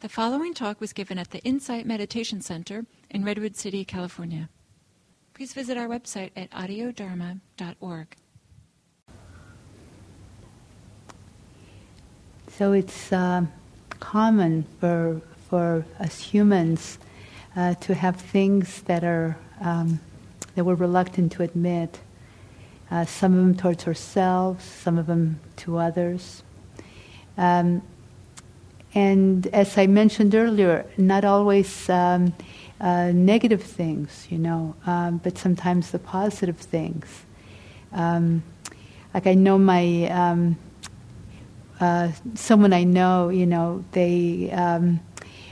The following talk was given at the Insight Meditation Center in Redwood City, California. Please visit our website at audiodharma.org. So it's uh, common for for us humans uh, to have things that are um, that we're reluctant to admit. Uh, some of them towards ourselves, some of them to others. Um, and as I mentioned earlier, not always um, uh, negative things, you know, um, but sometimes the positive things. Um, like I know my um, uh, someone I know, you know, they um,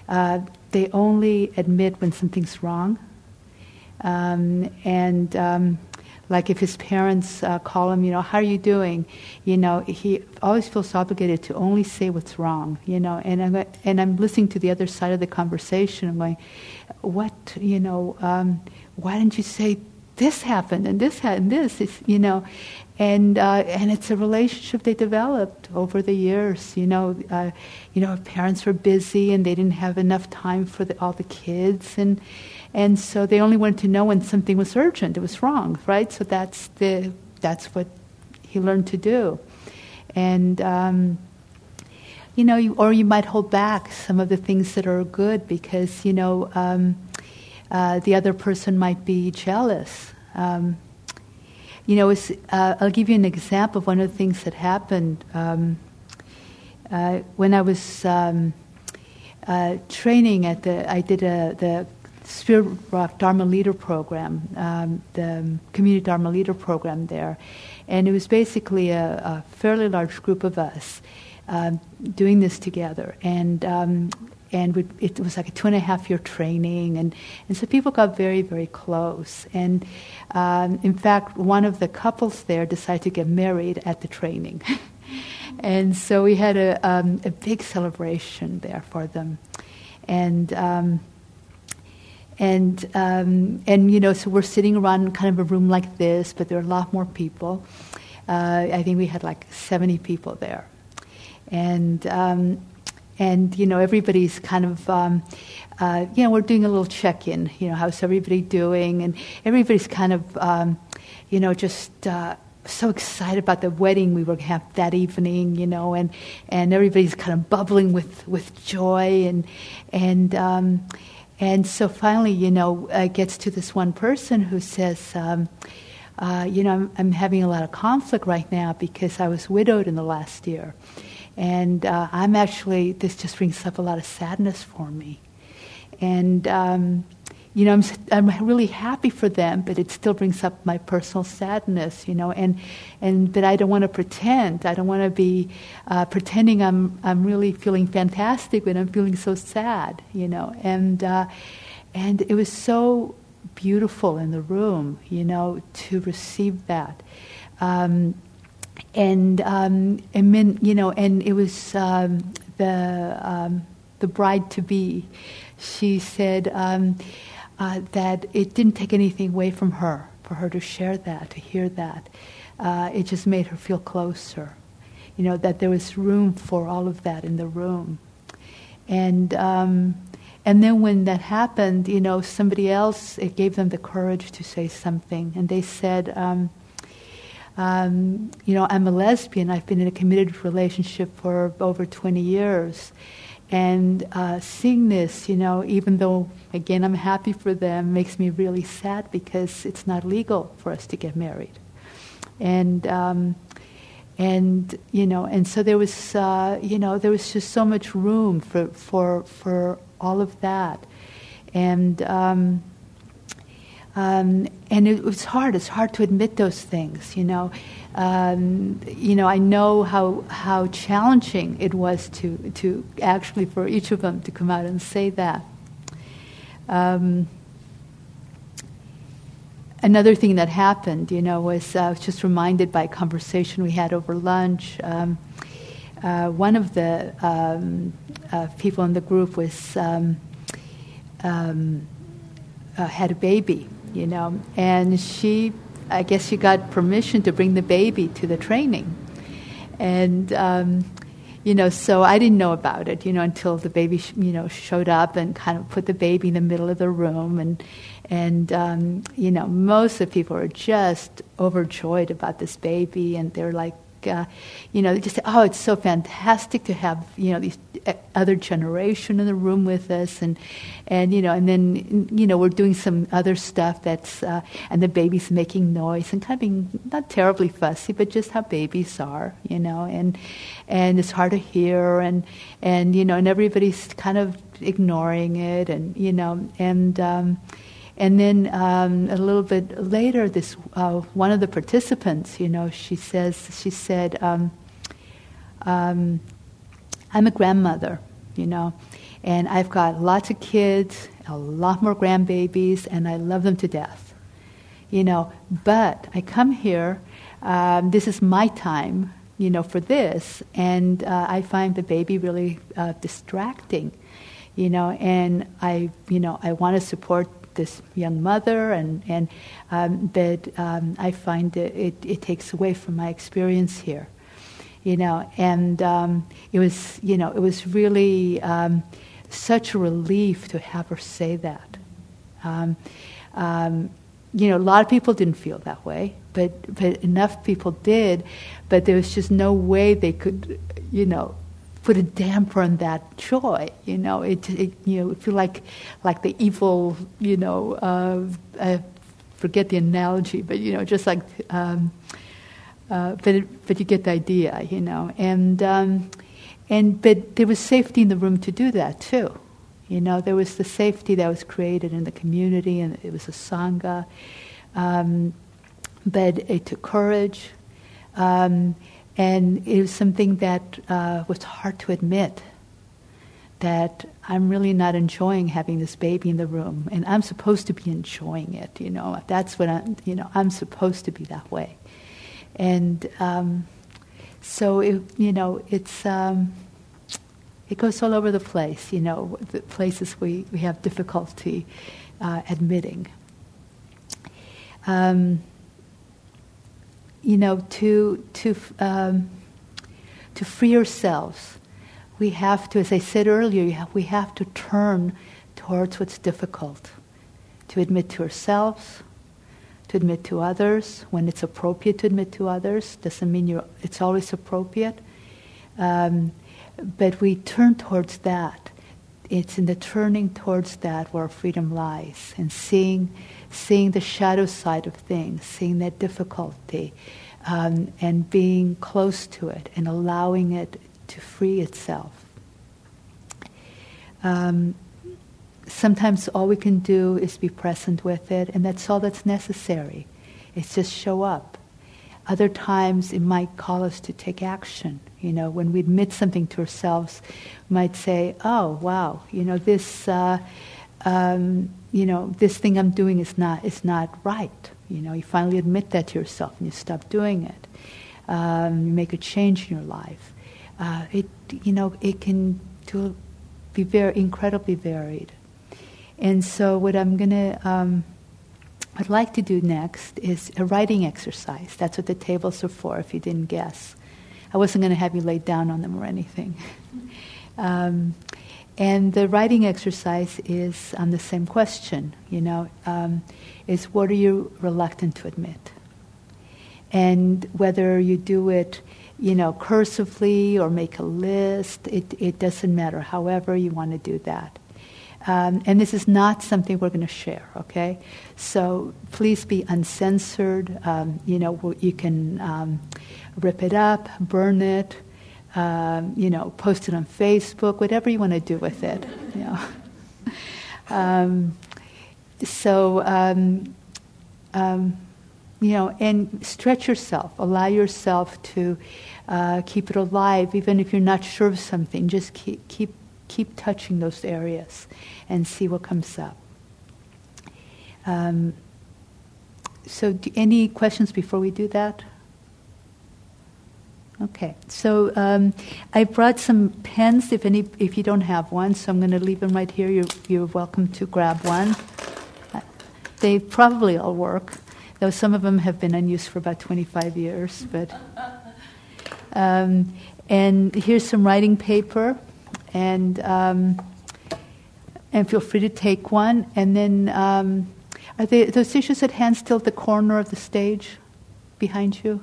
uh, they only admit when something's wrong, um, and like if his parents uh, call him, you know, how are you doing? You know, he always feels obligated to only say what's wrong. You know, and I'm and I'm listening to the other side of the conversation. I'm going, what? You know, um, why didn't you say this happened and this happened and this? Is, you know, and uh, and it's a relationship they developed over the years. You know, uh, you know, parents were busy and they didn't have enough time for the, all the kids and and so they only wanted to know when something was urgent, it was wrong, right? So that's, the, that's what he learned to do. And, um, you know, you, or you might hold back some of the things that are good because, you know, um, uh, the other person might be jealous. Um, you know, uh, I'll give you an example of one of the things that happened. Um, uh, when I was um, uh, training at the, I did a, the Spirit Rock Dharma Leader Program, um, the Community Dharma Leader Program there. And it was basically a, a fairly large group of us um, doing this together. And um, and we, it was like a two and a half year training, and, and so people got very, very close. And um, in fact, one of the couples there decided to get married at the training. and so we had a, um, a big celebration there for them. And um, and um, and you know, so we're sitting around kind of a room like this, but there are a lot more people. Uh, I think we had like 70 people there, and um, and you know, everybody's kind of. Um, uh, you know, we're doing a little check-in. You know, how's everybody doing? And everybody's kind of, um, you know, just uh, so excited about the wedding we were going to have that evening, you know, and, and everybody's kind of bubbling with, with joy and and um, and so finally, you know, it gets to this one person who says, um, uh, you know, I'm, I'm, having a lot of conflict right now because I was widowed in the last year. And uh, I'm actually, this just brings up a lot of sadness for me. And um, you know, I'm, I'm really happy for them, but it still brings up my personal sadness, you know, and, and but I don't want to pretend. I don't want to be uh, pretending I'm, I'm really feeling fantastic when I'm feeling so sad, you know, and, uh, and it was so beautiful in the room, you know, to receive that. Um, and, um, and you know, and it was um, the, um, the bride to be. She said, um, uh, that it didn't take anything away from her for her to share that, to hear that. Uh, it just made her feel closer. You know, that there was room for all of that in the room. And, um, and then when that happened, you know, somebody else, it gave them the courage to say something. And they said, um, um, you know, I'm a lesbian. I've been in a committed relationship for over 20 years. And uh, seeing this, you know, even though, again, I'm happy for them, makes me really sad because it's not legal for us to get married. And, um, and you know, and so there was, uh, you know, there was just so much room for, for, for all of that. And, um, um, and it was hard. It's hard to admit those things, you know. Um, you know, I know how how challenging it was to to actually for each of them to come out and say that. Um, another thing that happened, you know, was uh, I was just reminded by a conversation we had over lunch. Um, uh, one of the um, uh, people in the group was um, um, uh, had a baby you know. And she, I guess she got permission to bring the baby to the training. And, um, you know, so I didn't know about it, you know, until the baby, you know, showed up and kind of put the baby in the middle of the room, and and um, you know, most of the people are just overjoyed about this baby, and they're like, uh, you know, they just "Oh, it's so fantastic to have you know these uh, other generation in the room with us," and and you know, and then you know we're doing some other stuff that's uh, and the baby's making noise and kind of being not terribly fussy, but just how babies are, you know, and and it's hard to hear, and and you know, and everybody's kind of ignoring it, and you know, and. Um, and then um, a little bit later, this uh, one of the participants, you know, she says, she said, um, um, "I'm a grandmother, you know, and I've got lots of kids, a lot more grandbabies, and I love them to death, you know. But I come here. Um, this is my time, you know, for this, and uh, I find the baby really uh, distracting." you know, and I, you know, I want to support this young mother, and and um, but um, I find that it, it takes away from my experience here, you know. And um, it was you know it was really um, such a relief to have her say that. Um, you know, a lot of people didn't feel that way, but but enough people did. But there was just no way they could, you know, put a damper on that joy. You know, it, it you know, feel like like the evil. You know, uh, I forget the analogy, but you know, just like. Um, uh, but it, but you get the idea, you know, and um, and but there was safety in the room to do that too. You know, there was the safety that was created in the community, and it was a sangha. Um, but it took courage. Um, and it was something that uh, was hard to admit that I'm really not enjoying having this baby in the room, and I'm supposed to be enjoying it. You know, that's what I'm. You know, I'm supposed to be that way, and um, so it, you know, it's um, it goes all over the place. You know, the places we we have difficulty uh, admitting. Um, you know, to to um, to free ourselves, we have to, as I said earlier, we have to turn towards what's difficult, to admit to ourselves, to admit to others when it's appropriate to admit to others. Doesn't mean it's always appropriate, um, but we turn towards that. It's in the turning towards that where freedom lies, and seeing seeing the shadow side of things, seeing that difficulty, um, and being close to it and allowing it to free itself. Um, sometimes all we can do is be present with it, and that's all that's necessary. It's just show up. Other times it might call us to take action. You know, when we admit something to ourselves, we might say, "Oh, wow, you know this." Uh, um, you know, this thing I'm doing is not, is not right. You know, you finally admit that to yourself and you stop doing it. Um, you make a change in your life. Uh, it, you know, it can be very incredibly varied. And so, what I'm gonna, um, I'd like to do next is a writing exercise. That's what the tables are for. If you didn't guess, I wasn't going to have you lay down on them or anything. Um, and the writing exercise is on the same question, you know, um, is what are you reluctant to admit? And whether you do it, you know, cursively or make a list, it, it doesn't matter. However you want to do that. Um, and this is not something we're going to share, okay? So please be uncensored. Um, you know, you can um, rip it up, burn it, um, you know, post it on Facebook, whatever you want to do with it. You know. um, so, um, you know, and stretch yourself. Allow yourself to uh, keep it alive, even if you're not sure of something. Just keep keep keep touching those areas and see what comes up. Um, so, do, any questions before we do that? Okay, so um, I brought some pens. If any, if you don't have one, so I'm going to leave them right here. You're, you're welcome to grab one. They probably all work, though some of them have been unused for about 25 years. But um, and here's some writing paper, and um, and feel free to take one. And then, um, are they, those tissues at hand still at the corner of the stage behind you?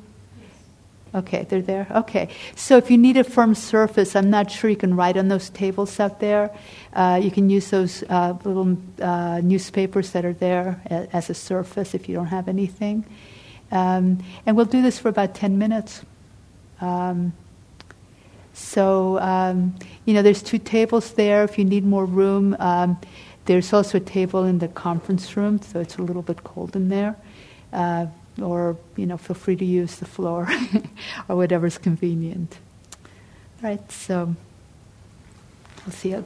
Okay, they're there. Okay, so if you need a firm surface, I'm not sure you can write on those tables out there. Uh, you can use those uh, little uh, newspapers that are there as a surface if you don't have anything. Um, and we'll do this for about 10 minutes. Um, so, um, you know, there's two tables there. If you need more room, um, there's also a table in the conference room, so it's a little bit cold in there. Uh, or you know, feel free to use the floor or whatever's convenient. All right, so we'll see goes.